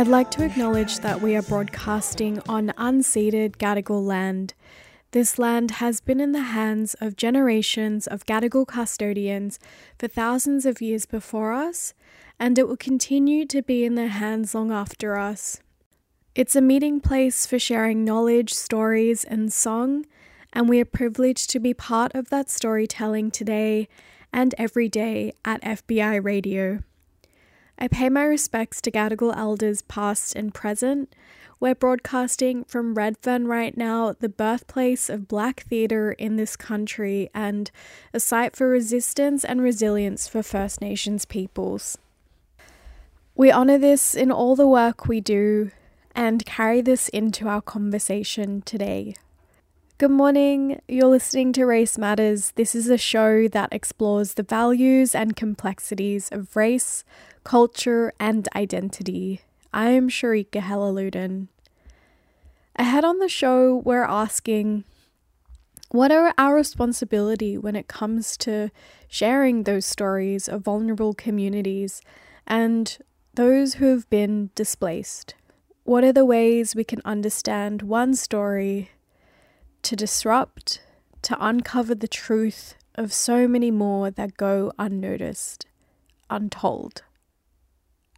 I'd like to acknowledge that we are broadcasting on unceded Gadigal land. This land has been in the hands of generations of Gadigal custodians for thousands of years before us, and it will continue to be in their hands long after us. It's a meeting place for sharing knowledge, stories, and song, and we are privileged to be part of that storytelling today and every day at FBI Radio. I pay my respects to Gadigal elders past and present. We're broadcasting from Redfern right now, the birthplace of black theatre in this country and a site for resistance and resilience for First Nations peoples. We honour this in all the work we do and carry this into our conversation today. Good morning. You're listening to Race Matters. This is a show that explores the values and complexities of race, culture, and identity. I am Shareeka Helaluddin. Ahead on the show, we're asking what are our responsibility when it comes to sharing those stories of vulnerable communities and those who have been displaced? What are the ways we can understand one story to disrupt, to uncover the truth of so many more that go unnoticed, untold?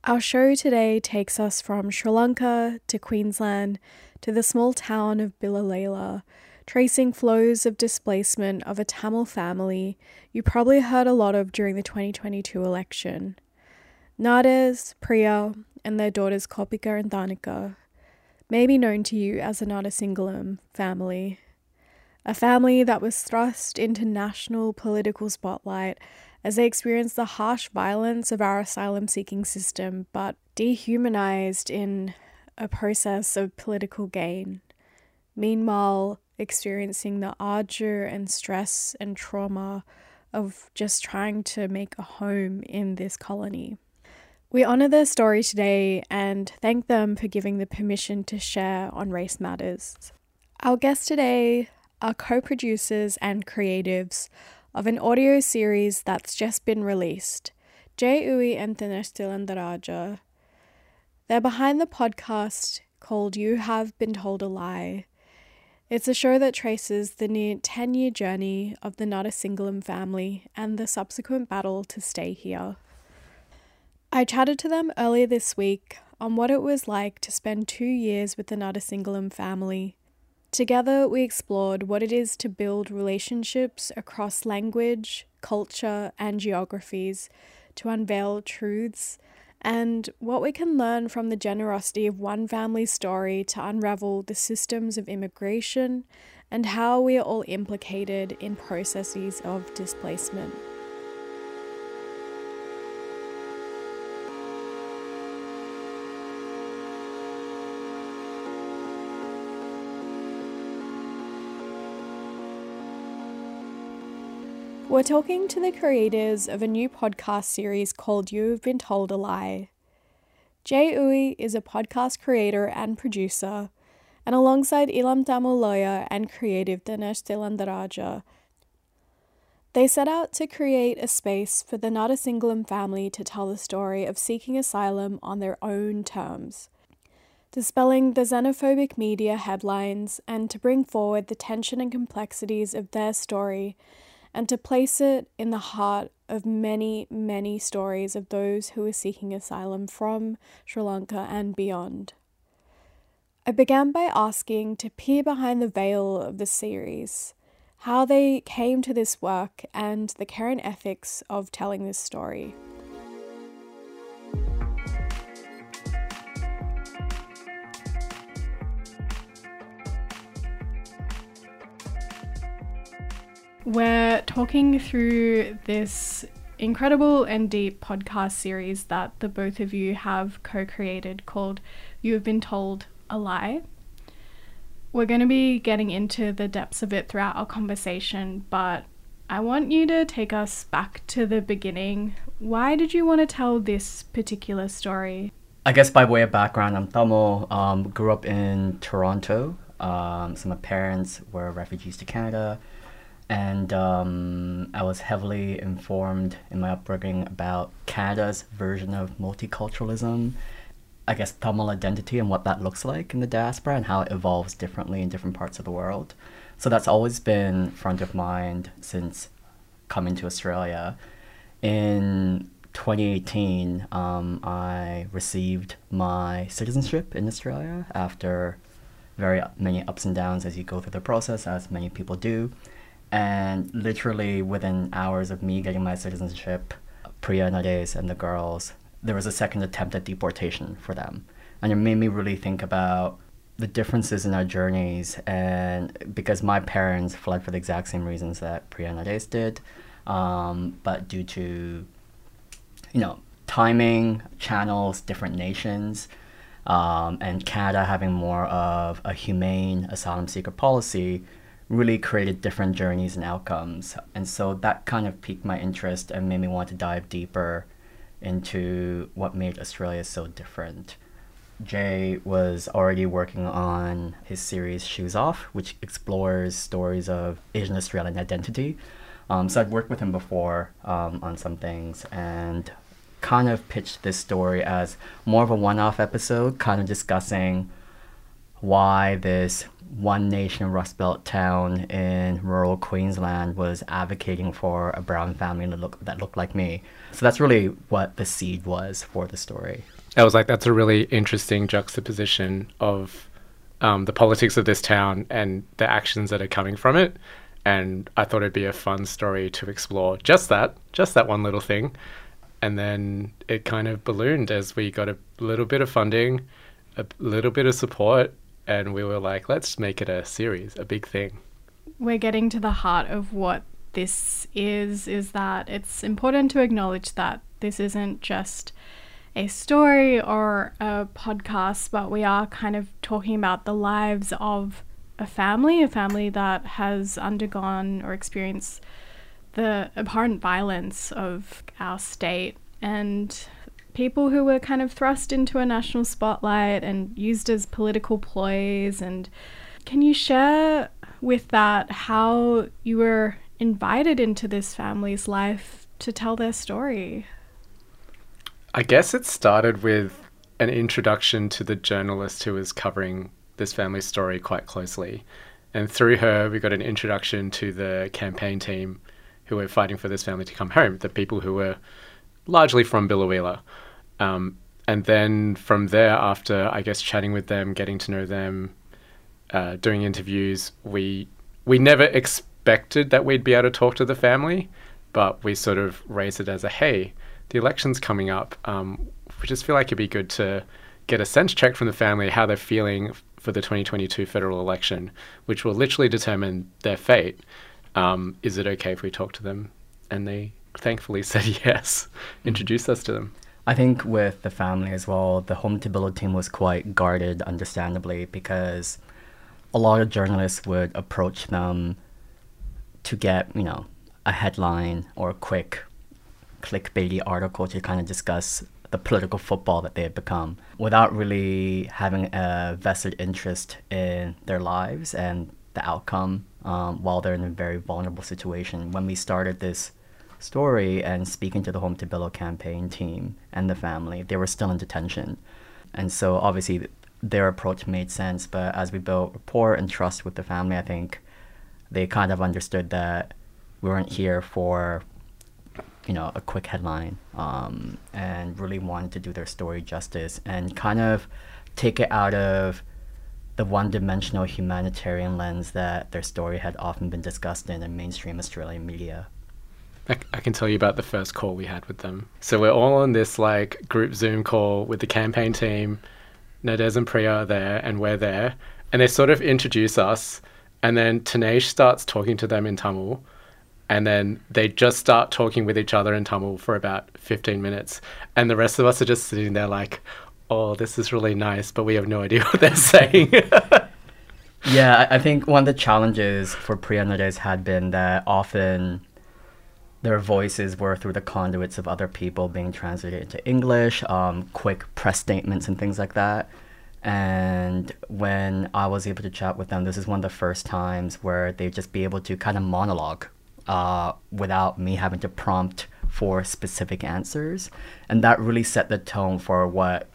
Our show today takes us from Sri Lanka to Queensland to the small town of Biloela, tracing flows of displacement of a Tamil family you probably heard a lot of during the 2022 election. Nades, Priya, and their daughters Kopika and Tharnicaa may be known to you as the Nadesigalum family. A family that was thrust into national political spotlight as they experienced the harsh violence of our asylum seeking system, but dehumanized in a process of political gain. Meanwhile, experiencing the ardor and stress and trauma of just trying to make a home in this colony. We honour their story today and thank them for giving the permission to share on Race Matters. Our guests today are co producers and creatives of an audio series that's just been released Jay Ooi and Thinesh Thillainadarajah. They're behind the podcast called You Have Been Told a Lie. It's a show that traces the near 10 year journey of the Nadesigalum family and the subsequent battle to stay here. I chatted to them earlier this week on what it was like to spend two years with the Nadesigalum family. Together, we explored what it is to build relationships across language, culture, and geographies to unveil truths, and what we can learn from the generosity of one family's story to unravel the systems of immigration and how we are all implicated in processes of displacement. We're talking to the creators of a new podcast series called You've Been Told a Lie. Jay Ooi is a podcast creator and producer, and alongside Ilam lawyer and creative Thinesh Thillainadarajah, they set out to create a space for the Nadesigalum family to tell the story of seeking asylum on their own terms, dispelling the xenophobic media headlines and to bring forward the tension and complexities of their story and to place it in the heart of many, many stories of those who are seeking asylum from Sri Lanka and beyond. I began by asking to peer behind the veil of the series, how they came to this work, and the and ethics of telling this story. We're talking through this incredible and deep podcast series that the both of you have co created called You Have Been Told a lie. We're going to be getting into the depths of it throughout our conversation, but I want you to take us back to the beginning. Why did you want to tell this particular story? I guess by way of background, I'm Tamil. Um, grew up in Toronto. Um, so my parents were refugees to Canada, and um, I was heavily informed in my upbringing about Canada's version of multiculturalism. I guess Tamil identity and what that looks like in the diaspora and how it evolves differently in different parts of the world. So that's always been front of mind since coming to Australia. In 2018, um, I received my citizenship in Australia after very many ups and downs as you go through the process, as many people do. And literally within hours of me getting my citizenship, Priya Nades and the girls, there was a second attempt at deportation for them. And it made me really think about the differences in our journeys. And because my parents fled for the exact same reasons that Priya Nades did, um, but due to, you know, timing, channels, different nations, um, and Canada having more of a humane asylum seeker policy really created different journeys and outcomes. And so that kind of piqued my interest and made me want to dive deeper into what made Australia so different. Jay was already working on his series Shoes Off, which explores stories of Asian Australian identity. Um, so I'd worked with him before um, on some things and kind of pitched this story as more of a one off episode, kind of discussing why this one nation Rust Belt town in rural Queensland was advocating for a brown family that, look, that looked like me. So that's really what the seed was for the story. I was like, that's a really interesting juxtaposition of um, the politics of this town and the actions that are coming from it. And I thought it'd be a fun story to explore just that, just that one little thing. And then it kind of ballooned as we got a little bit of funding, a little bit of support, and we were like, let's make it a series, a big thing. We're getting to the heart of what this is, is that it's important to acknowledge that this isn't just a story or a podcast, but we are kind of talking about the lives of a family, a family that has undergone or experienced the abhorrent violence of our state and people who were kind of thrust into a national spotlight and used as political ploys. And can you share with that how you were invited into this family's life to tell their story? I guess it started with an introduction to the journalist who was covering this family's story quite closely. And through her, we got an introduction to the campaign team who were fighting for this family to come home, the people who were largely from Biloela. Um, and then from there, after I guess chatting with them, getting to know them, uh, doing interviews, we we never expected that we'd be able to talk to the family, but we sort of raised it as a hey, the election's coming up. Um, we just feel like it'd be good to get a sense check from the family how they're feeling for the 2022 federal election, which will literally determine their fate. Um, is it okay if we talk to them? And they thankfully said yes, introduced us to them. I think with the family as well, the home to Bilo team was quite guarded, understandably, because a lot of journalists would approach them to get, you know, a headline or a quick clickbaity article to kind of discuss the political football that they had become without really having a vested interest in their lives and the outcome um, while they're in a very vulnerable situation. When we started this story and speaking to the Home to Bilo campaign team and the family, they were still in detention. And so obviously their approach made sense, but as we built rapport and trust with the family, I think they kind of understood that we weren't here for you know a quick headline um, and really wanted to do their story justice and kind of take it out of the one-dimensional humanitarian lens that their story had often been discussed in in mainstream Australian media. I, I can tell you about the first call we had with them. So we're all on this like group Zoom call with the campaign team. Nades and Priya are there, and we're there, and they sort of introduce us, and then Thinesh starts talking to them in Tamil, and then they just start talking with each other in Tamil for about 15 minutes, and the rest of us are just sitting there like, oh, this is really nice, but we have no idea what they're saying. Yeah, I think one of the challenges for Priya Nades had been that often their voices were through the conduits of other people being translated into English, um, quick press statements and things like that. And when I was able to chat with them, this is one of the first times where they'd just be able to kind of monologue uh, without me having to prompt for specific answers. And that really set the tone for what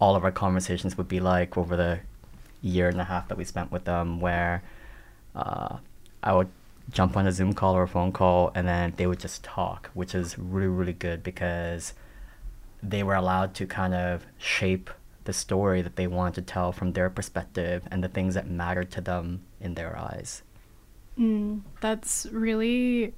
all of our conversations would be like over the year and a half that we spent with them, where uh, I would jump on a Zoom call or a phone call and then they would just talk, which is really, really good because they were allowed to kind of shape the story that they wanted to tell from their perspective and the things that mattered to them in their eyes. Mm, that's really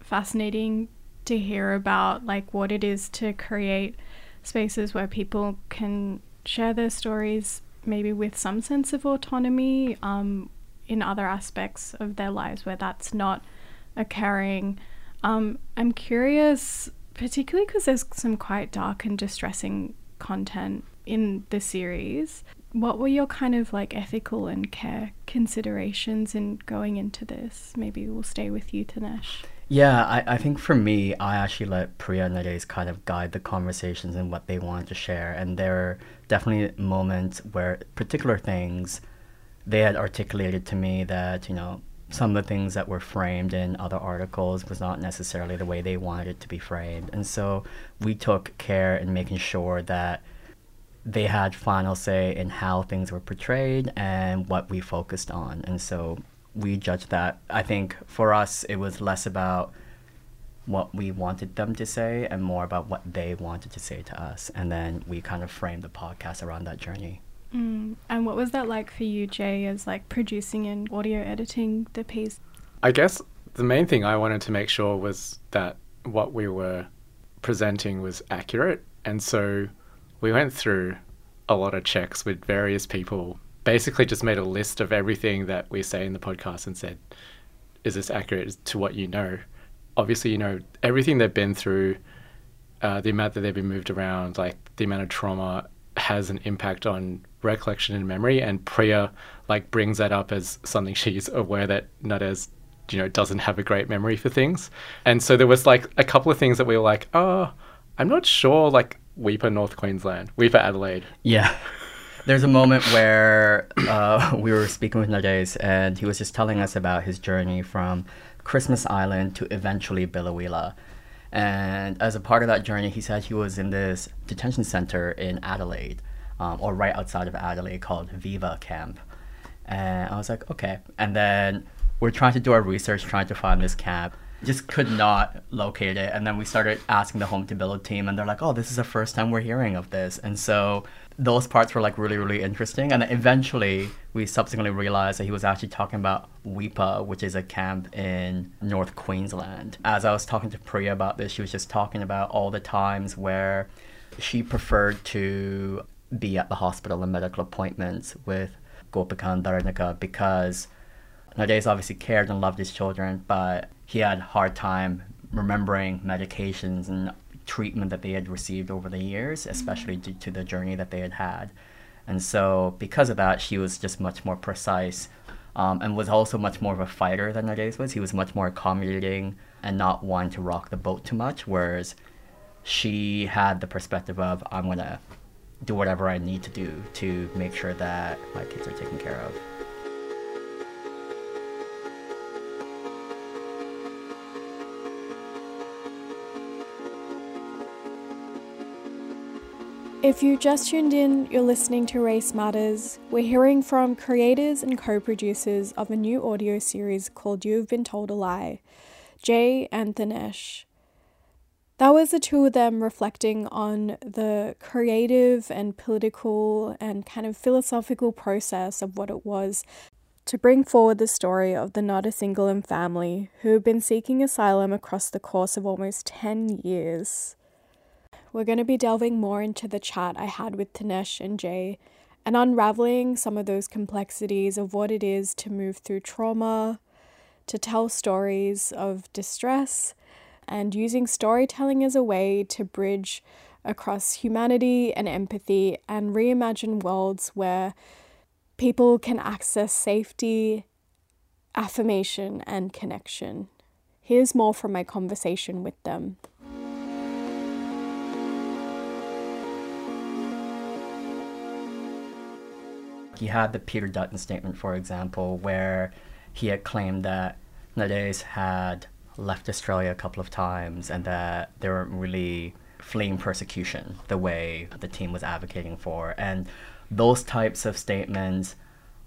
fascinating to hear about like what it is to create spaces where people can share their stories maybe with some sense of autonomy um, in other aspects of their lives where that's not occurring. Um, i'm curious particularly because there's some quite dark and distressing content in the series what were your kind of like ethical and care considerations in going into this? Maybe we'll stay with you Thinesh. Yeah, I, I think for me, I actually let Priya and Nades kind of guide the conversations and what they wanted to share. And there are definitely moments where particular things they had articulated to me that, you know, some of the things that were framed in other articles was not necessarily the way they wanted it to be framed. And so we took care in making sure that they had final say in how things were portrayed and what we focused on. And so we judged that. I think for us, it was less about what we wanted them to say and more about what they wanted to say to us. And then we kind of framed the podcast around that journey. Mm. and what was that like for you jay as like producing and audio editing the piece I guess the main thing I wanted to make sure was that what we were presenting was accurate. And so we went through a lot of checks with various people, basically just made a list of everything that we say in the podcast and said, is this accurate to what you know? Obviously, you know, everything they've been through, uh, the amount that they've been moved around, like the amount of trauma has an impact on recollection and memory. And Priya like brings that up as something she's aware that Nades, you know, doesn't have a great memory for things. And so there was like a couple of things that we were like, oh, I'm not sure, like Weipa, North Queensland, Weipa, Adelaide. Yeah. There's a moment where uh, we were speaking with Nades, and he was just telling us about his journey from Christmas Island to eventually Biloela. And as a part of that journey, he said he was in this detention center in Adelaide, um, or right outside of Adelaide, called Viva Camp. And I was like, okay. And then we're trying to do our research, trying to find this camp. Just could not locate it. And then we started asking the Home to Bilo team, and they're like, oh, this is the first time we're hearing of this. And so those parts were like really, really interesting. And eventually, we subsequently realized that he was actually talking about Weipa, which is a camp in North Queensland. As I was talking to Priya about this, she was just talking about all the times where she preferred to be at the hospital and medical appointments with Kopika and Tharnicaa because Nades obviously cared and loved his children, but he had a hard time remembering medications and treatment that they had received over the years, especially due to the journey that they had had. And so, because of that, she was just much more precise um, and was also much more of a fighter than Nades was. He was much more accommodating and not wanting to rock the boat too much, whereas she had the perspective of, I'm going to do whatever I need to do to make sure that my kids are taken care of. If you just tuned in, you're listening to Race Matters. We're hearing from creators and co producers of a new audio series called You've Been Told a Lie, Jay and. That was the two of them reflecting on the creative and political and kind of philosophical process of what it was to bring forward the story of the Nadesigalum family who have been seeking asylum across the course of almost 10 years. We're going to be delving more into the chat I had with Thinesh and Jay and unraveling some of those complexities of what it is to move through trauma, to tell stories of distress, and using storytelling as a way to bridge across humanity and empathy and reimagine worlds where people can access safety, affirmation, and connection. Here's more from my conversation with them. He had the Peter Dutton statement, for example, where he had claimed that Nades had left Australia a couple of times and that they weren't really fleeing persecution the way the team was advocating for. And those types of statements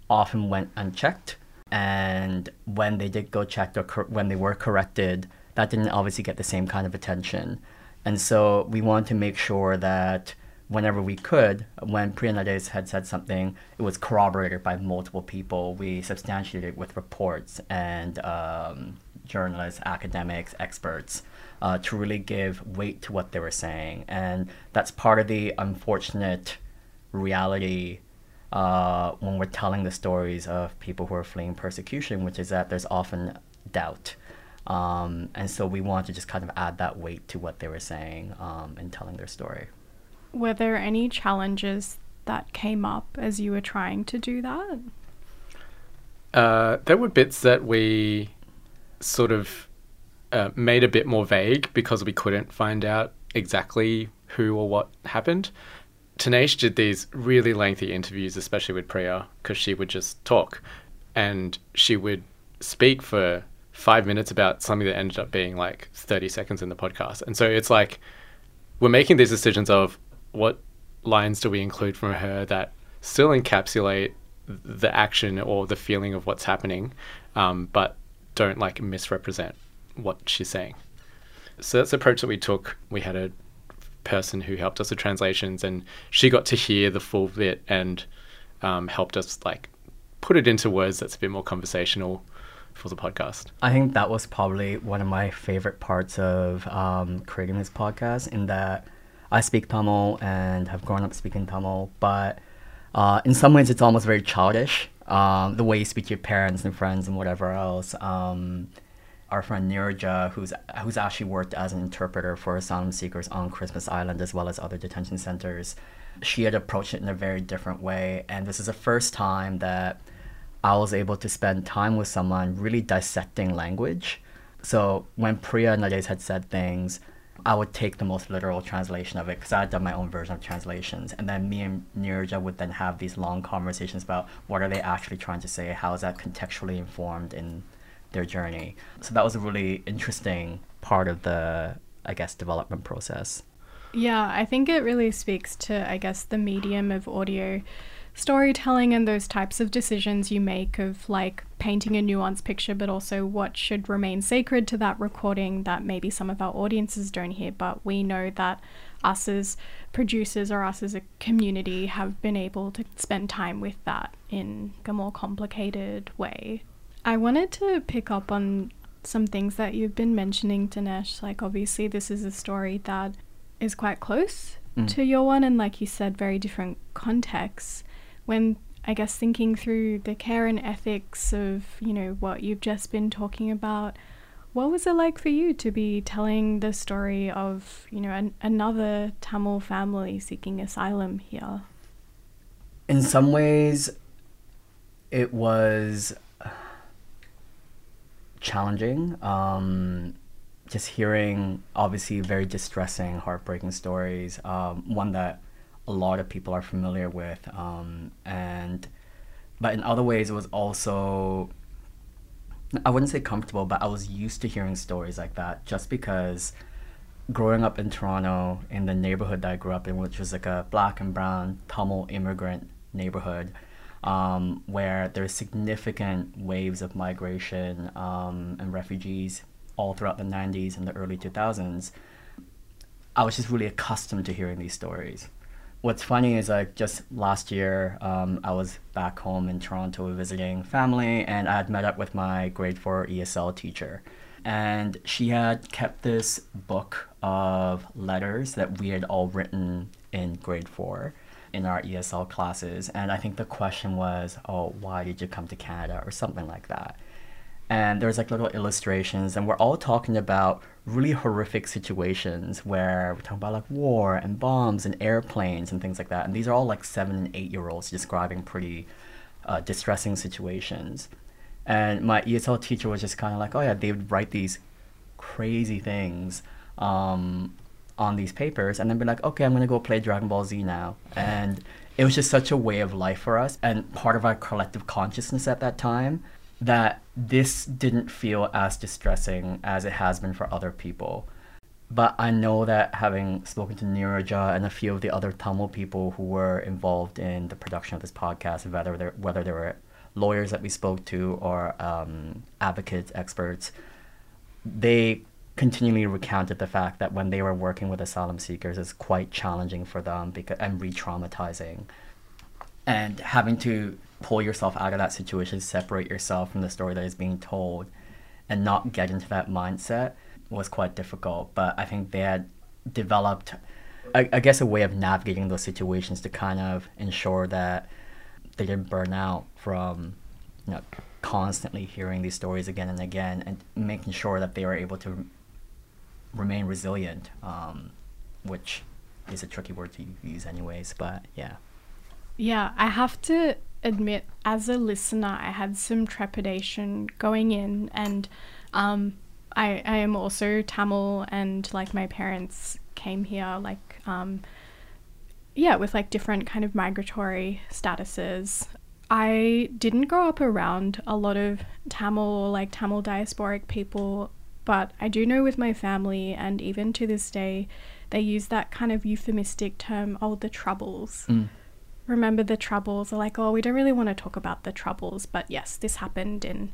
often went unchecked. And when they did go checked or cor- when they were corrected, that didn't obviously get the same kind of attention. And so we wanted to make sure that whenever we could, when Priya had said something, it was corroborated by multiple people. We substantiated it with reports and um, journalists, academics, experts uh, to really give weight to what they were saying. And that's part of the unfortunate reality uh, when we're telling the stories of people who are fleeing persecution, which is that there's often doubt. Um, and so we want to just kind of add that weight to what they were saying um, in telling their story. Were there any challenges that came up as you were trying to do that? Uh, there were bits that we sort of uh, made a bit more vague because we couldn't find out exactly who or what happened. Thinesh did these really lengthy interviews, especially with Priya, because she would just talk and she would speak for five minutes about something that ended up being like 30 seconds in the podcast. And so it's like we're making these decisions of what lines do we include from her that still encapsulate the action or the feeling of what's happening, um, but don't like misrepresent what she's saying. So that's the approach that we took. We had a person who helped us with translations, and she got to hear the full bit and um, helped us like put it into words that's a bit more conversational for the podcast. I think that was probably one of my favorite parts of um, creating this podcast, in that I speak Tamil and have grown up speaking Tamil, but uh, in some ways it's almost very childish. Um, the way you speak to your parents and friends and whatever else. Um, our friend Nirja, who's who's actually worked as an interpreter for asylum seekers on Christmas Island as well as other detention centers, she had approached it in a very different way, and this is the first time that I was able to spend time with someone really dissecting language. So when Priya and Nades had said things, I would take the most literal translation of it because I had done my own version of translations. And then me and Nirja would then have these long conversations about what are they actually trying to say, how is that contextually informed in their journey. So that was a really interesting part of the, I guess, development process. Yeah, I think it really speaks to, I guess, the medium of audio storytelling and those types of decisions you make of like painting a nuanced picture, but also what should remain sacred to that recording that maybe some of our audiences don't hear. But we know that us as producers or us as a community have been able to spend time with that in a more complicated way. I wanted to pick up on some things that you've been mentioning, Thinesh. Like, obviously, this is a story that is quite close Mm. to your one, and like you said, very different contexts. When I guess thinking through the care and ethics of, you know, what you've just been talking about, what was it like for you to be telling the story of, you know, an, another Tamil family seeking asylum here? In some ways, it was challenging. Um, just hearing obviously very distressing, heartbreaking stories. Um, one that a lot of people are familiar with, um, and but in other ways, it was also I wouldn't say comfortable, but I was used to hearing stories like that just because growing up in Toronto, in the neighborhood that I grew up in, which was like a black and brown Tamil immigrant neighborhood, um, where there's significant waves of migration um, and refugees all throughout the 90s and the early 2000s, I was just really accustomed to hearing these stories. What's funny is like just last year, um, I was back home in Toronto visiting family, and I had met up with my grade four ESL teacher, and she had kept this book of letters that we had all written in grade four in our ESL classes, and I think the question was, "Oh, why did you come to Canada?" or something like that. and there's like little illustrations, and we're all talking about really horrific situations where we're talking about like war and bombs and airplanes and things like that. And these are all like seven and eight year olds describing pretty uh, distressing situations. And my ESL teacher was just kind of like, oh yeah, they would write these crazy things um, on these papers and then be like, okay, I'm gonna go play Dragon Ball Z now. And it was just such a way of life for us and part of our collective consciousness at that time that this didn't feel as distressing as it has been for other people. But I know that having spoken to Niraja and a few of the other Tamil people who were involved in the production of this podcast, whether they whether they were lawyers that we spoke to or um, advocates, experts, they continually recounted the fact that when they were working with asylum seekers, it's quite challenging for them because and re-traumatizing, and having to pull yourself out of that situation, separate yourself from the story that is being told, and not get into that mindset was quite difficult. But I think they had developed, I, I guess, a way of navigating those situations to kind of ensure that they didn't burn out from, you know, constantly hearing these stories again and again, and making sure that they were able to remain resilient, um, which is a tricky word to use, anyways. But yeah. Yeah, I have to admit, as a listener, I had some trepidation going in, and um, I, I am also Tamil, and like my parents came here, like, um, yeah, with like different kind of migratory statuses. I didn't grow up around a lot of Tamil or like Tamil diasporic people, but I do know with my family, and even to this day, they use that kind of euphemistic term, oh, the troubles remember the troubles are like, oh, we don't really want to talk about the troubles, but yes, this happened in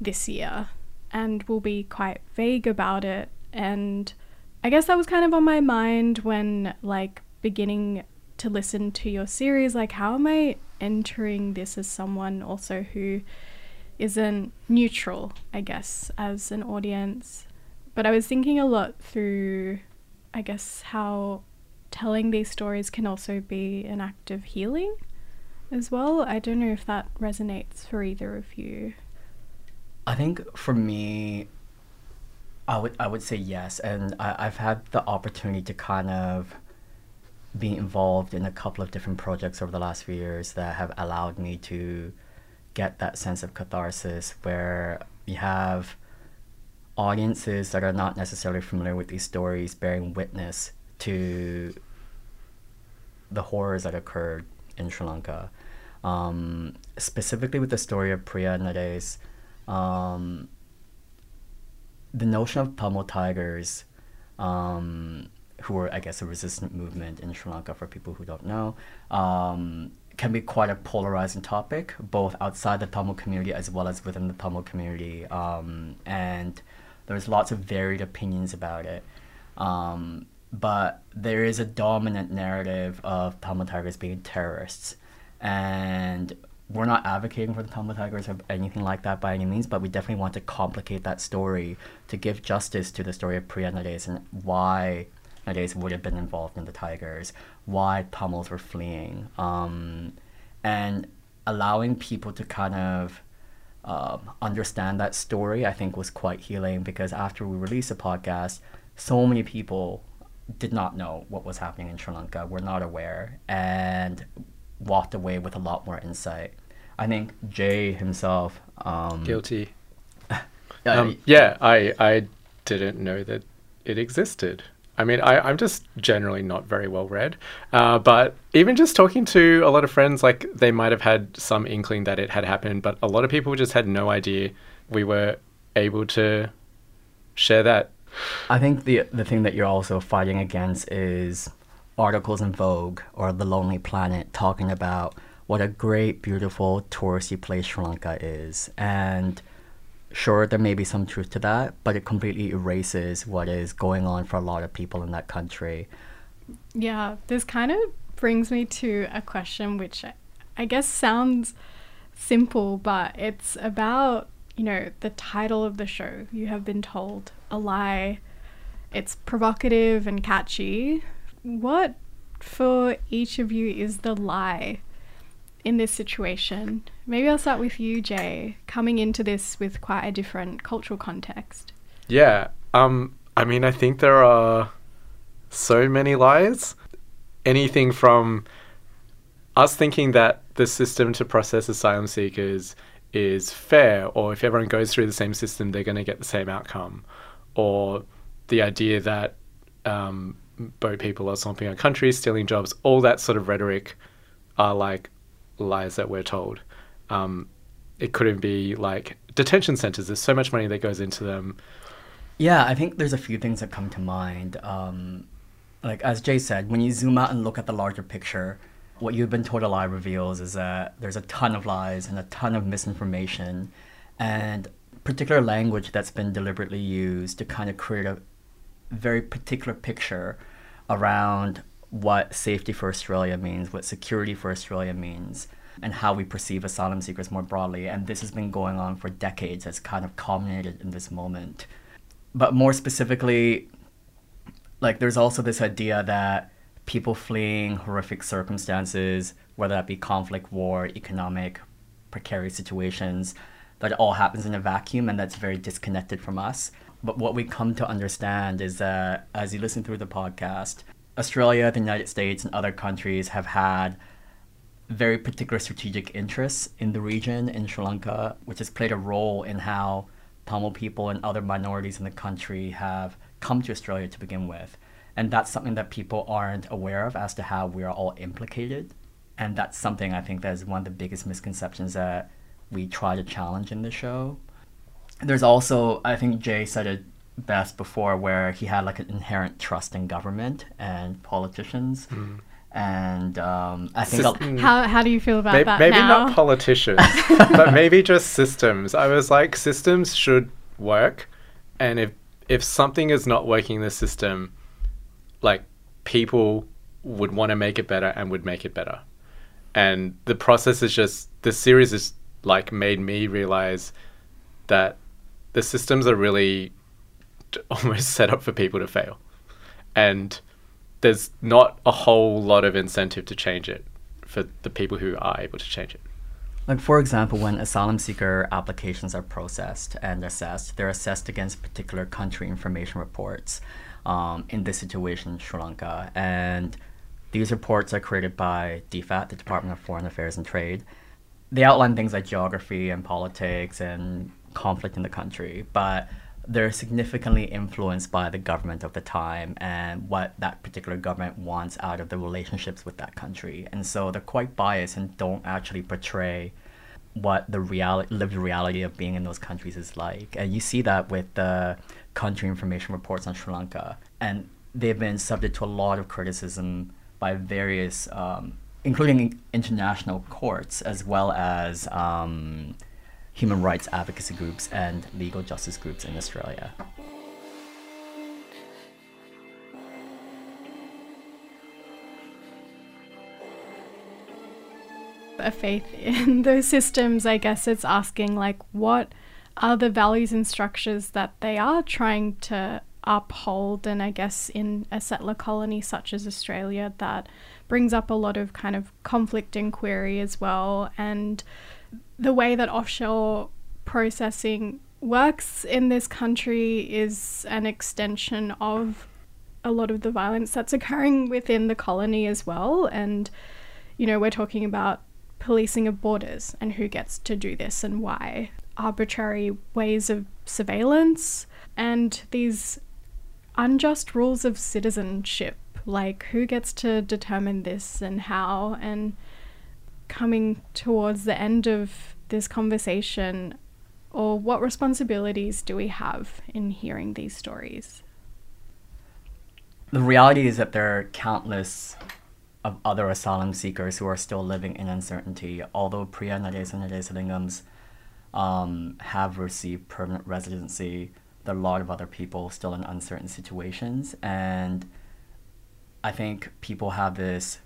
this year. And we'll be quite vague about it. And I guess that was kind of on my mind when, like, beginning to listen to your series. Like, how am I entering this as someone also who isn't neutral, I guess, as an audience? But I was thinking a lot through, I guess, how telling these stories can also be an act of healing as well. I don't know if that resonates for either of you. I think for me, I would I would say yes, and I, I've had the opportunity to kind of be involved in a couple of different projects over the last few years that have allowed me to get that sense of catharsis where you have audiences that are not necessarily familiar with these stories bearing witness to the horrors that occurred in Sri Lanka. Um, specifically with the story of Priya Nades, um, the notion of Tamil tigers, um, who were, I guess, a resistant movement in Sri Lanka for people who don't know, um, can be quite a polarizing topic, both outside the Tamil community as well as within the Tamil community. Um, and there's lots of varied opinions about it. Um, but there is a dominant narrative of Tamil tigers being terrorists. And we're not advocating for the Tamil tigers or anything like that by any means, but we definitely want to complicate that story to give justice to the story of Priya Nades and why Nades would have been involved in the tigers, why Tamils were fleeing, um, and allowing people to kind of um, understand that story, I think was quite healing because after we released the podcast, so many people did not know what was happening in Sri Lanka, were not aware, and walked away with a lot more insight. I think Jay himself. Um, Guilty. Um, yeah, I I didn't know that it existed. I mean, I, I'm just generally not very well read. Uh, but even just talking to a lot of friends, like they might have had some inkling that it had happened, but a lot of people just had no idea we were able to share that. I think the the thing that you're also fighting against is articles in Vogue or The Lonely Planet talking about what a great, beautiful touristy place Sri Lanka is, and sure there may be some truth to that, but it completely erases what is going on for a lot of people in that country. Yeah, this kind of brings me to a question which I- guess sounds simple, but it's about, you know, the title of the show. You have been told a lie. It's provocative and catchy. What for each of you is the lie in this situation? Maybe I'll start with you, Jay, coming into this with quite a different cultural context. Yeah. Um. I mean, I think there are so many lies. Anything from us thinking that the system to process asylum seekers is fair, or if everyone goes through the same system, they're going to get the same outcome, or the idea that um, boat people are swamping our country, stealing jobs, all that sort of rhetoric are like lies that we're told. Um, it couldn't be like detention centers. There's so much money that goes into them. Yeah, I think there's a few things that come to mind. Um, like as Jay said, when you zoom out and look at the larger picture, what you've been told a lie reveals is that there's a ton of lies and a ton of misinformation, and particular language that's been deliberately used to kind of create a very particular picture around what safety for Australia means, what security for Australia means, and how we perceive asylum seekers more broadly. And this has been going on for decades. It's kind of culminated in this moment. But more specifically, like there's also this idea that people fleeing horrific circumstances, whether that be conflict, war, economic, precarious situations, that all happens in a vacuum and that's very disconnected from us. But what we come to understand is that as you listen through the podcast, Australia, the United States, and other countries have had very particular strategic interests in the region in Sri Lanka, which has played a role in how Tamil people and other minorities in the country have come to Australia to begin with. And that's something that people aren't aware of as to how we are all implicated. And that's something I think that is one of the biggest misconceptions that we try to challenge in the show. There's also, I think Jay said it best before, where he had like an inherent trust in government and politicians. And um, I think a- System- How, how do you feel about May- that maybe now? not politicians, but maybe just systems. I was like, systems should work, and if if something is not working in the system, like people would want to make it better and would make it better. And the process is just the series is like made me realize that the systems are really almost set up for people to fail, and there's not a whole lot of incentive to change it for the people who are able to change it. Like, for example, when asylum seeker applications are processed and assessed, they're assessed against particular country information reports. Um, in this situation, Sri Lanka. And these reports are created by DFAT, the Department of Foreign Affairs and Trade. They outline things like geography and politics and conflict in the country, but they're significantly influenced by the government of the time and what that particular government wants out of the relationships with that country. And so they're quite biased and don't actually portray what the reality, lived reality of being in those countries is like. And you see that with the country information reports on Sri Lanka. And they've been subject to a lot of criticism by various, um, including international courts, as well as um, human rights advocacy groups and legal justice groups in Australia. a faith in those systems, I guess it's asking like what are the values and structures that they are trying to uphold and I guess in a settler colony such as Australia that brings up a lot of kind of conflict inquiry as well. And the way that offshore processing works in this country is an extension of a lot of the violence that's occurring within the colony as well. And you know we're talking about policing of borders and who gets to do this and why, arbitrary ways of surveillance, and these unjust rules of citizenship, like who gets to determine this and how, and coming towards the end of this conversation, or what responsibilities do we have in hearing these stories? The reality is that there are countless of other asylum seekers who are still living in uncertainty. Although Priya Nades and Nadesh Lingams um, have received permanent residency, a lot of other people still in uncertain situations. And I think people have this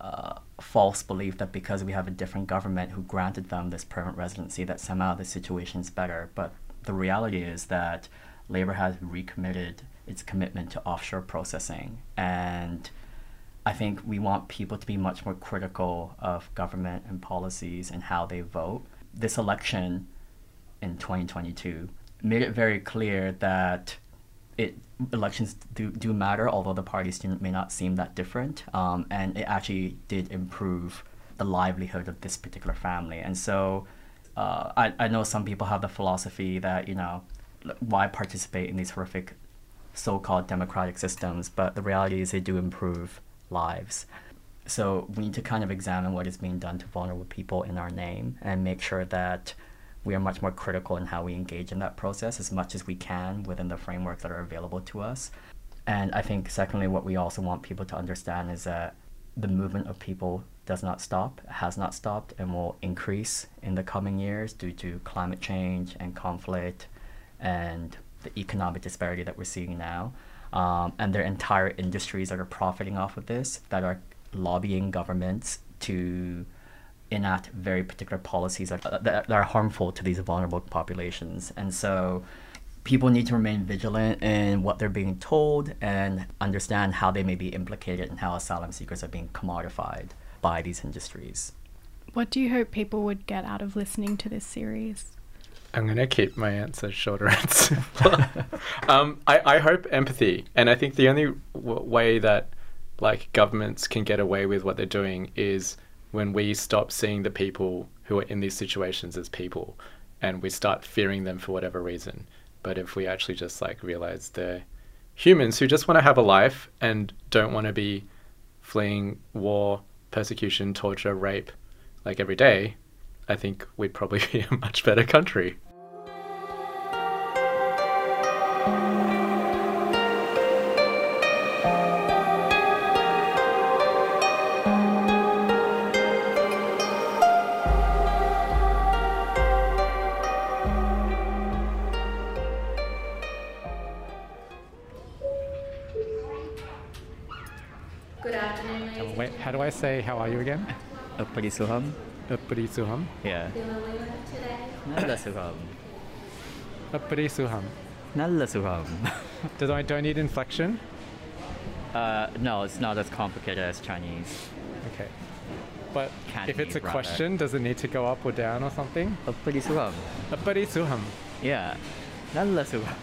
uh, false belief that because we have a different government who granted them this permanent residency, that somehow the situation's better. But the reality is that Labor has recommitted its commitment to offshore processing and I think we want people to be much more critical of government and policies and how they vote. This election in 2022 made it very clear that it elections do, do matter, although the parties may not seem that different. Um, and it actually did improve the livelihood of this particular family. And so uh, I, I know some people have the philosophy that, you know, why participate in these horrific so called democratic systems? But the reality is they do improve lives. So we need to kind of examine what is being done to vulnerable people in our name and make sure that we are much more critical in how we engage in that process as much as we can within the frameworks that are available to us. And I think, secondly, what we also want people to understand is that the movement of people does not stop, has not stopped, and will increase in the coming years due to climate change and conflict and the economic disparity that we're seeing now. Um, and there are entire industries that are profiting off of this that are lobbying governments to enact very particular policies that, that, that are harmful to these vulnerable populations. And so people need to remain vigilant in what they're being told and understand how they may be implicated and how asylum seekers are being commodified by these industries. What do you hope people would get out of listening to this series? I'm going to keep my answer shorter and simpler. um, I, I hope empathy. And I think the only w- way that like governments can get away with what they're doing is when we stop seeing the people who are in these situations as people and we start fearing them for whatever reason. But if we actually just like realize they're humans who just want to have a life and don't want to be fleeing war, persecution, torture, rape like every day, I think we'd probably be a much better country. Say how are you again? Uppity suham? Uppity suham. Yeah. today. Nalla suham. Uppity suham. Nalla suham. Does I do I need inflection? Uh, no, it's not as complicated as Chinese. Okay. But Cantonese, if it's a rather. question, does it need to go up or down or something? Uppity suham. Uppity suham. Yeah. Nalla suham.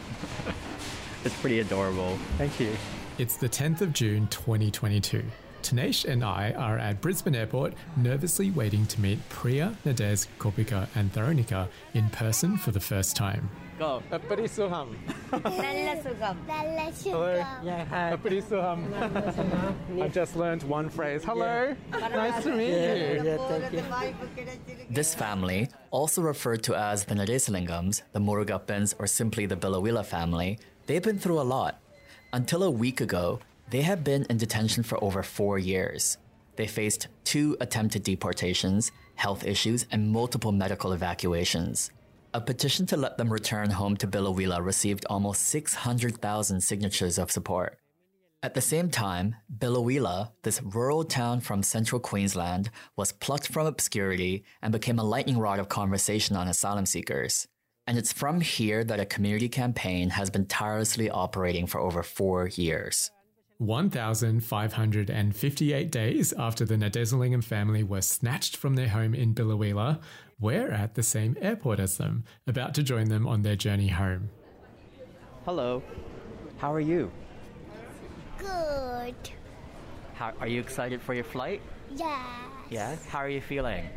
it's pretty adorable. Thank you. It's the 10th of June 2022. Thinesh and I are at Brisbane Airport, nervously waiting to meet Priya, Nades, Kopika, and Tharnicaa in person for the first time. Go. Appari Suham. Nalla sugam. Nalla Suham. Yeah, hi. Appari Suham. I've just learned one phrase. Hello. Yeah. Nice to meet yeah. you. Yeah, this family, also referred to as the Nadesalingams, the Murugappans, or simply the Biloela family, they've been through a lot. Until a week ago, they have been in detention for over four years. They faced two attempted deportations, health issues, and multiple medical evacuations. A petition to let them return home to Biloela received almost 600,000 signatures of support. At the same time, Biloela, this rural town from central Queensland, was plucked from obscurity and became a lightning rod of conversation on asylum seekers. And it's from here that a community campaign has been tirelessly operating for over four years. 1,558 days after the Nadesalingam family were snatched from their home in Biloela, we're at the same airport as them, about to join them on their journey home. Hello. How are you? good How, are you excited for your flight? yeah Yeah. How are you feeling?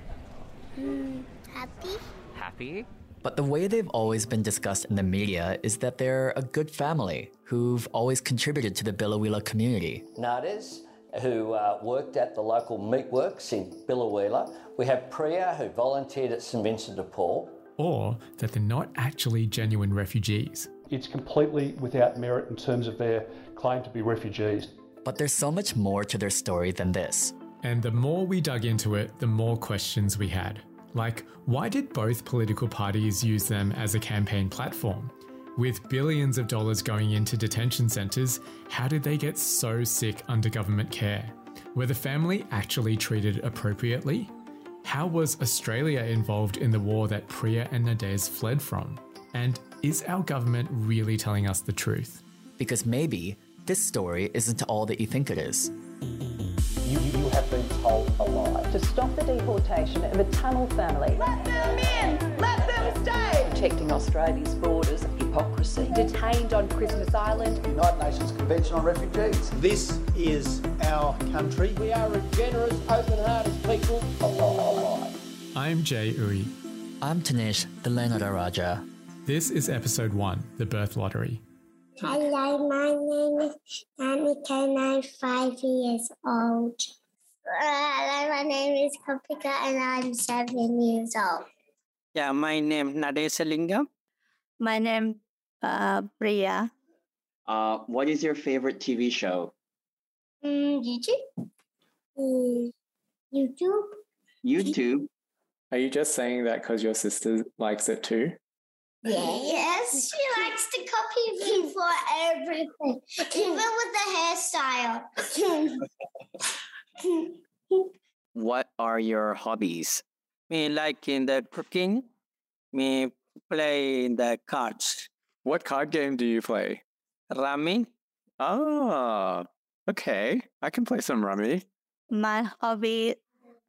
Mm, happy Happy? But the way they've always been discussed in the media is that they're a good family who've always contributed to the Biloela community. Nades, who uh, worked at the local meatworks in Biloela. We have Priya, who volunteered at St Vincent de Paul. Or that they're not actually genuine refugees. it's completely without merit in terms of their claim to be refugees. But there's so much more to their story than this. And the more we dug into it, the more questions we had. Like, why did both political parties use them as a campaign platform? With billions of dollars going into detention centres, how did they get so sick under government care? Were the family actually treated appropriately? How was Australia involved in the war that Priya and Nades fled from? And is our government really telling us the truth? Because maybe this story isn't all that you think it is. You, you have been told a lie. To stop the deportation of a Tamil family. Let them in! Let them stay! Protecting Australia's borders. Hypocrisy. Detained on Christmas Island. United Nations Convention on Refugees. This is our country. We are a generous, open-hearted people. A lie. I'm Jay Ooi. I'm Thinesh, the Leonardo Raja. This is episode one, The Birth Lottery. Hello, my name is Tharnicaa and I'm five years old. Hello, my name is Kopika and I'm seven years old. Yeah, my name is Nadesalingam. My name uh, Priya. Uh, what is your favorite TV show? Mm, YouTube. Mm, YouTube. YouTube. Are you just saying that because your sister likes it too? Yes, she likes to copy me for everything, even with the hairstyle. what are your hobbies? Me like in the cooking. Me play in the cards. What card game do you play? Rummy. Oh, okay. I can play some rummy. My hobby,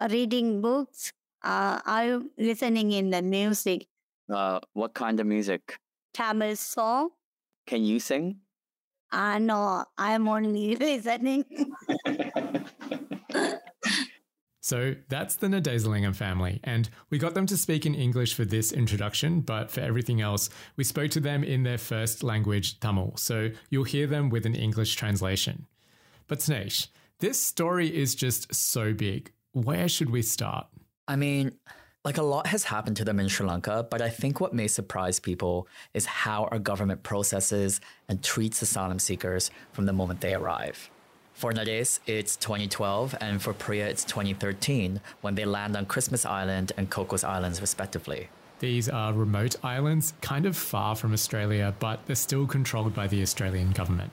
reading books. Uh, I'm listening in the music. Uh, what kind of music? Tamil song. Can you sing? Uh, no, I'm only listening. So that's the Nadesalingam family, and we got them to speak in English for this introduction, but for everything else, we spoke to them in their first language, Tamil, so you'll hear them with an English translation. But Thinesh, this story is just so big. Where should we start? I mean, like a lot has happened to them in Sri Lanka, but I think what may surprise people is how our government processes and treats asylum seekers from the moment they arrive. For Nades, it's 2012, and for Priya, it's 2013 when they land on Christmas Island and Cocos Islands, respectively. These are remote islands, kind of far from Australia, but they're still controlled by the Australian government.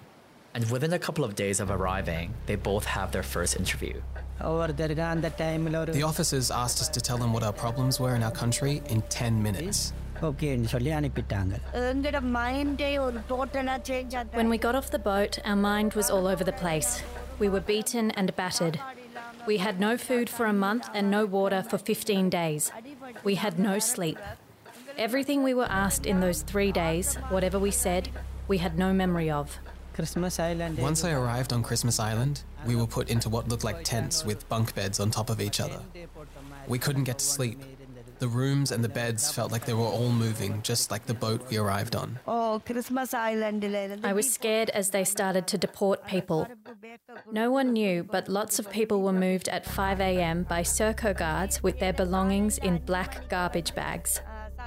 And within a couple of days of arriving, they both have their first interview. The officers asked us to tell them what our problems were in our country in 10 minutes. When we got off the boat, our mind was all over the place. We were beaten and battered. We had no food for a month and no water for 15 days. We had no sleep. Everything we were asked in those three days, whatever we said, we had no memory of. Eh? Once I arrived on Christmas Island, we were put into what looked like tents with bunk beds on top of each other. We couldn't get to sleep. The rooms and the beds felt like they were all moving, just like the boat we arrived on. Oh, Christmas Island. Eh? I was scared as they started to deport people. No one knew, but lots of people were moved at 5 a.m. by Serco guards with their belongings in black garbage bags.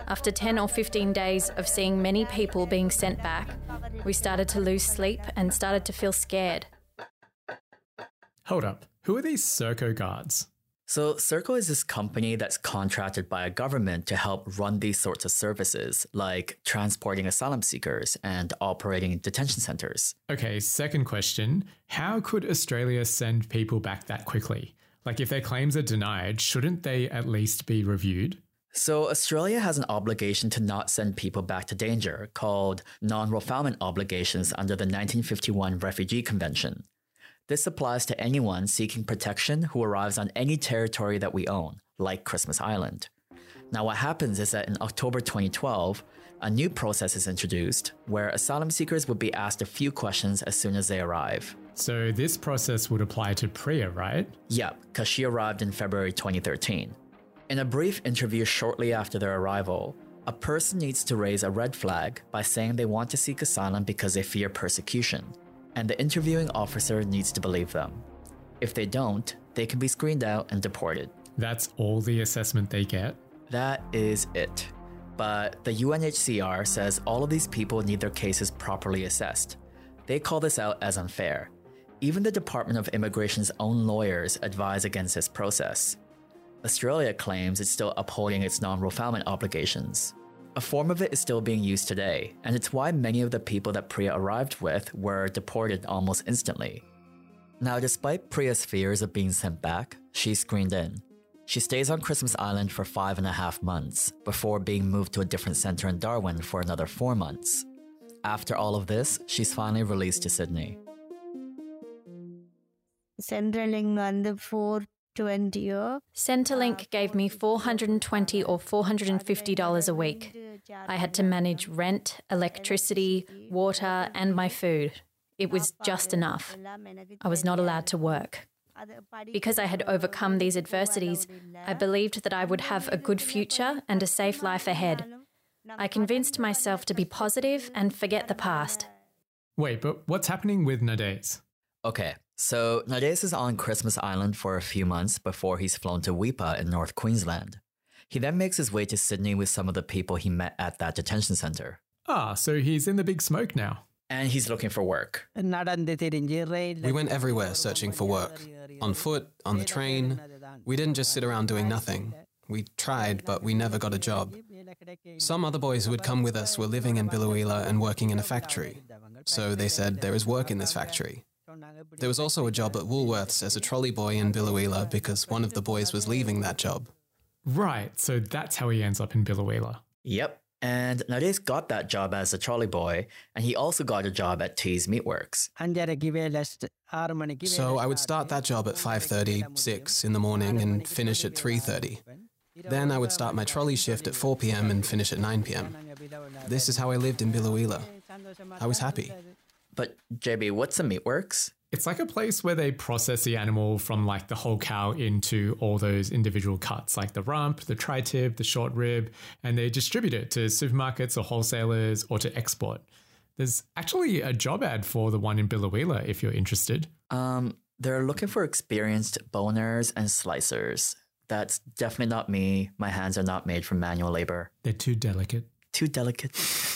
After 10 or 15 days of seeing many people being sent back, we started to lose sleep and started to feel scared. Hold up, who are these Serco guards? So, Serco is this company that's contracted by a government to help run these sorts of services, like transporting asylum seekers and operating detention centers. Okay, second question How could Australia send people back that quickly? Like, if their claims are denied, shouldn't they at least be reviewed? So, Australia has an obligation to not send people back to danger called non refoulement obligations under the 1951 Refugee Convention. This applies to anyone seeking protection who arrives on any territory that we own, like Christmas Island. Now, what happens is that in October 2012, a new process is introduced where asylum seekers would be asked a few questions as soon as they arrive. So, this process would apply to Priya, right? Yeah, because she arrived in February 2013. In a brief interview shortly after their arrival, a person needs to raise a red flag by saying they want to seek asylum because they fear persecution, and the interviewing officer needs to believe them. If they don't, they can be screened out and deported. That's all the assessment they get? That is it. But the UNHCR says all of these people need their cases properly assessed. They call this out as unfair. Even the Department of Immigration's own lawyers advise against this process. Australia claims it's still upholding its non refoulement obligations. A form of it is still being used today, and it's why many of the people that Priya arrived with were deported almost instantly. Now, despite Priya's fears of being sent back, she's screened in. She stays on Christmas Island for five and a half months before being moved to a different center in Darwin for another four months. After all of this, she's finally released to Sydney. Centrelink வந்து for to endure. Centrelink uh, gave me $420 or $450 a week. I had to manage rent, electricity, water, and my food. It was just enough. I was not allowed to work. Because I had overcome these adversities, I believed that I would have a good future and a safe life ahead. I convinced myself to be positive and forget the past. Wait, but what's happening with Nades? Okay, so Nades is on Christmas Island for a few months before he's flown to Weipa in North Queensland. He then makes his way to Sydney with some of the people he met at that detention center. Ah, so he's in the big smoke now. And he's looking for work. We went everywhere searching for work on foot, on the train. We didn't just sit around doing nothing. We tried, but we never got a job. Some other boys who had come with us were living in Biloela and working in a factory. So they said, There is work in this factory. There was also a job at Woolworths as a trolley boy in Biloela because one of the boys was leaving that job. Right, so that's how he ends up in Biloela. Yep. And Nades got that job as a trolley boy, and he also got a job at Teys Meatworks. So I would start that job at 5.30, 6 in the morning and finish at 3.30. Then I would start my trolley shift at 4 p.m. and finish at 9 p.m. This is how I lived in Biloela. I was happy. But JB, what's a Meatworks? It's like a place where they process the animal from like the whole cow into all those individual cuts, like the rump, the tri tip, the short rib, and they distribute it to supermarkets or wholesalers or to export. There's actually a job ad for the one in Biloela if you're interested. Um, they're looking for experienced boners and slicers. That's definitely not me. My hands are not made for manual labor. They're too delicate. Too delicate.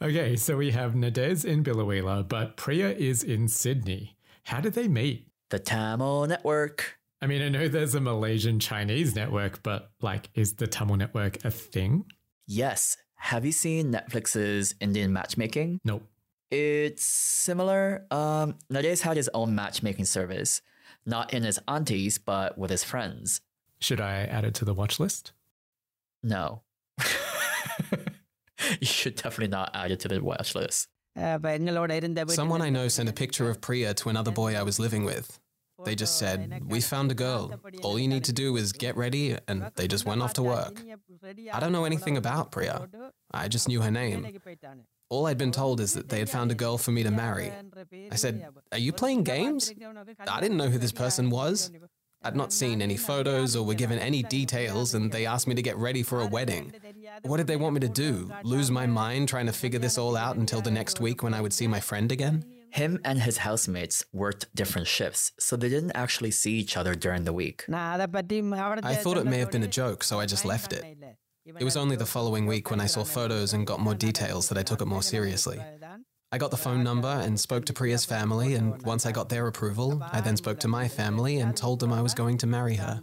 Okay, so we have Nades in Biloela, but Priya is in Sydney. How did they meet? The Tamil Network. I mean, I know there's a Malaysian Chinese network, but like, is the Tamil network a thing? Yes. Have you seen Netflix's Indian matchmaking? Nope. It's similar. Um, Nades had his own matchmaking service, not in his aunties, but with his friends. Should I add it to the watch list? No. you should definitely not add it to the watch list. Someone I know sent a picture of Priya to another boy I was living with. They just said, We found a girl. All you need to do is get ready, and they just went off to work. I don't know anything about Priya. I just knew her name. All I'd been told is that they had found a girl for me to marry. I said, Are you playing games? I didn't know who this person was. I'd not seen any photos or were given any details, and they asked me to get ready for a wedding. What did they want me to do? Lose my mind trying to figure this all out until the next week when I would see my friend again? Him and his housemates worked different shifts, so they didn't actually see each other during the week. I thought it may have been a joke, so I just left it. It was only the following week when I saw photos and got more details that I took it more seriously. I got the phone number and spoke to Priya's family, and once I got their approval, I then spoke to my family and told them I was going to marry her.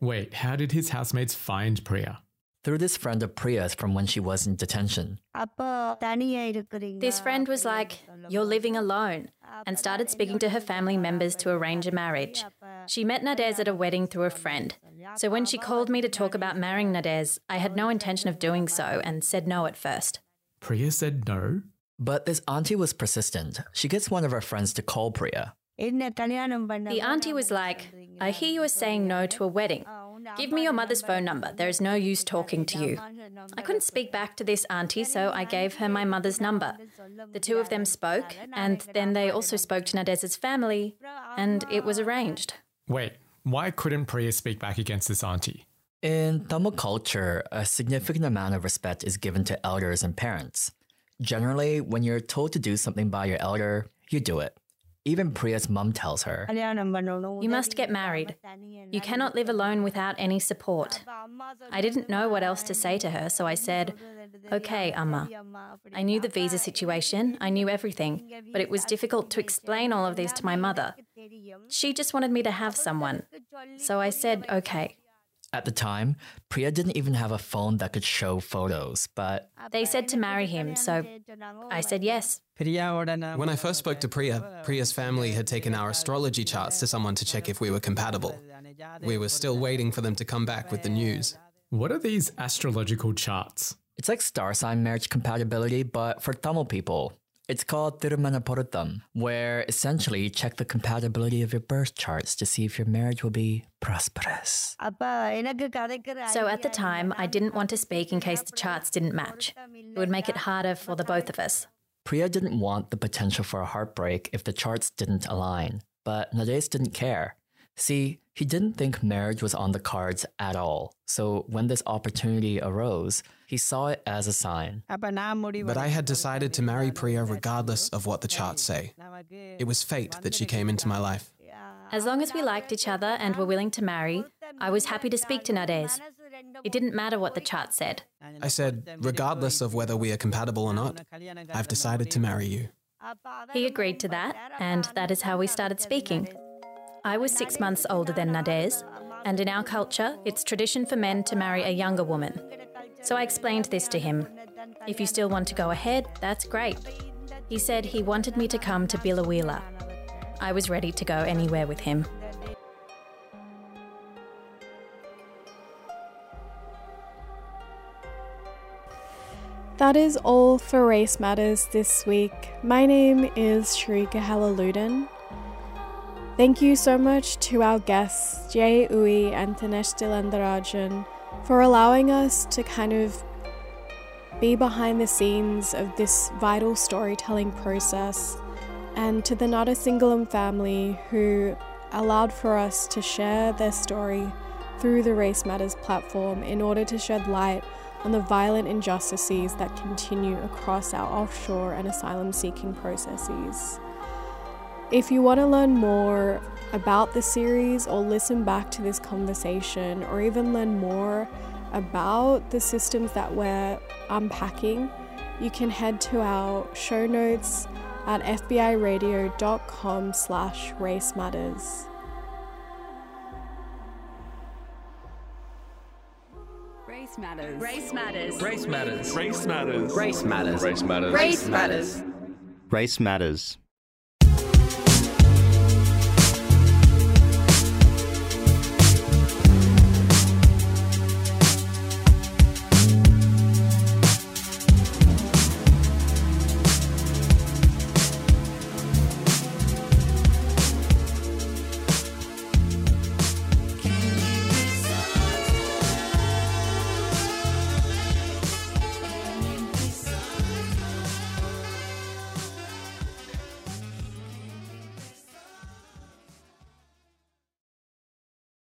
Wait, how did his housemates find Priya? Through this friend of Priya's from when she was in detention. This friend was like, You're living alone, and started speaking to her family members to arrange a marriage. She met Nades at a wedding through a friend. So when she called me to talk about marrying Nades, I had no intention of doing so and said no at first. Priya said no? But this auntie was persistent. She gets one of her friends to call Priya. The auntie was like, I hear you are saying no to a wedding. Give me your mother's phone number. There is no use talking to you. I couldn't speak back to this auntie, so I gave her my mother's number. The two of them spoke, and then they also spoke to Nades's family, and it was arranged. Wait, why couldn't Priya speak back against this auntie? In Tamil culture, a significant amount of respect is given to elders and parents. Generally, when you're told to do something by your elder, you do it. Even Priya's mum tells her You must get married. You cannot live alone without any support. I didn't know what else to say to her, so I said, Okay, Amma. I knew the visa situation, I knew everything, but it was difficult to explain all of this to my mother. She just wanted me to have someone. So I said, Okay. At the time, Priya didn't even have a phone that could show photos, but they said to marry him, so I said yes. When I first spoke to Priya, Priya's family had taken our astrology charts to someone to check if we were compatible. We were still waiting for them to come back with the news. What are these astrological charts? It's like star sign marriage compatibility, but for Tamil people. It's called Tirumanaporutam, where essentially you check the compatibility of your birth charts to see if your marriage will be prosperous. So at the time, I didn't want to speak in case the charts didn't match. It would make it harder for the both of us. Priya didn't want the potential for a heartbreak if the charts didn't align, but Nades didn't care. See, he didn't think marriage was on the cards at all, so when this opportunity arose, he saw it as a sign. But I had decided to marry Priya regardless of what the charts say. It was fate that she came into my life. As long as we liked each other and were willing to marry, I was happy to speak to Nades. It didn't matter what the chart said. I said, regardless of whether we are compatible or not, I've decided to marry you. He agreed to that, and that is how we started speaking. I was six months older than Nades, and in our culture, it's tradition for men to marry a younger woman. So I explained this to him. If you still want to go ahead, that's great. He said he wanted me to come to Biloela. I was ready to go anywhere with him. That is all for Race Matters this week. My name is Shareeka Helaluddin. Thank you so much to our guests, Jay Ooi and Thinesh Thillainadarajah, for allowing us to kind of be behind the scenes of this vital storytelling process, and to the Nadesalingam family who allowed for us to share their story through the Race Matters platform in order to shed light on the violent injustices that continue across our offshore and asylum seeking processes. If you want to learn more about the series or listen back to this conversation or even learn more about the systems that we're unpacking, you can head to our show notes at fbiradio.com slash race matters. Race matters. Race matters. Race matters. Race matters. Race matters. Race matters. Race matters. Race matters. Race matters.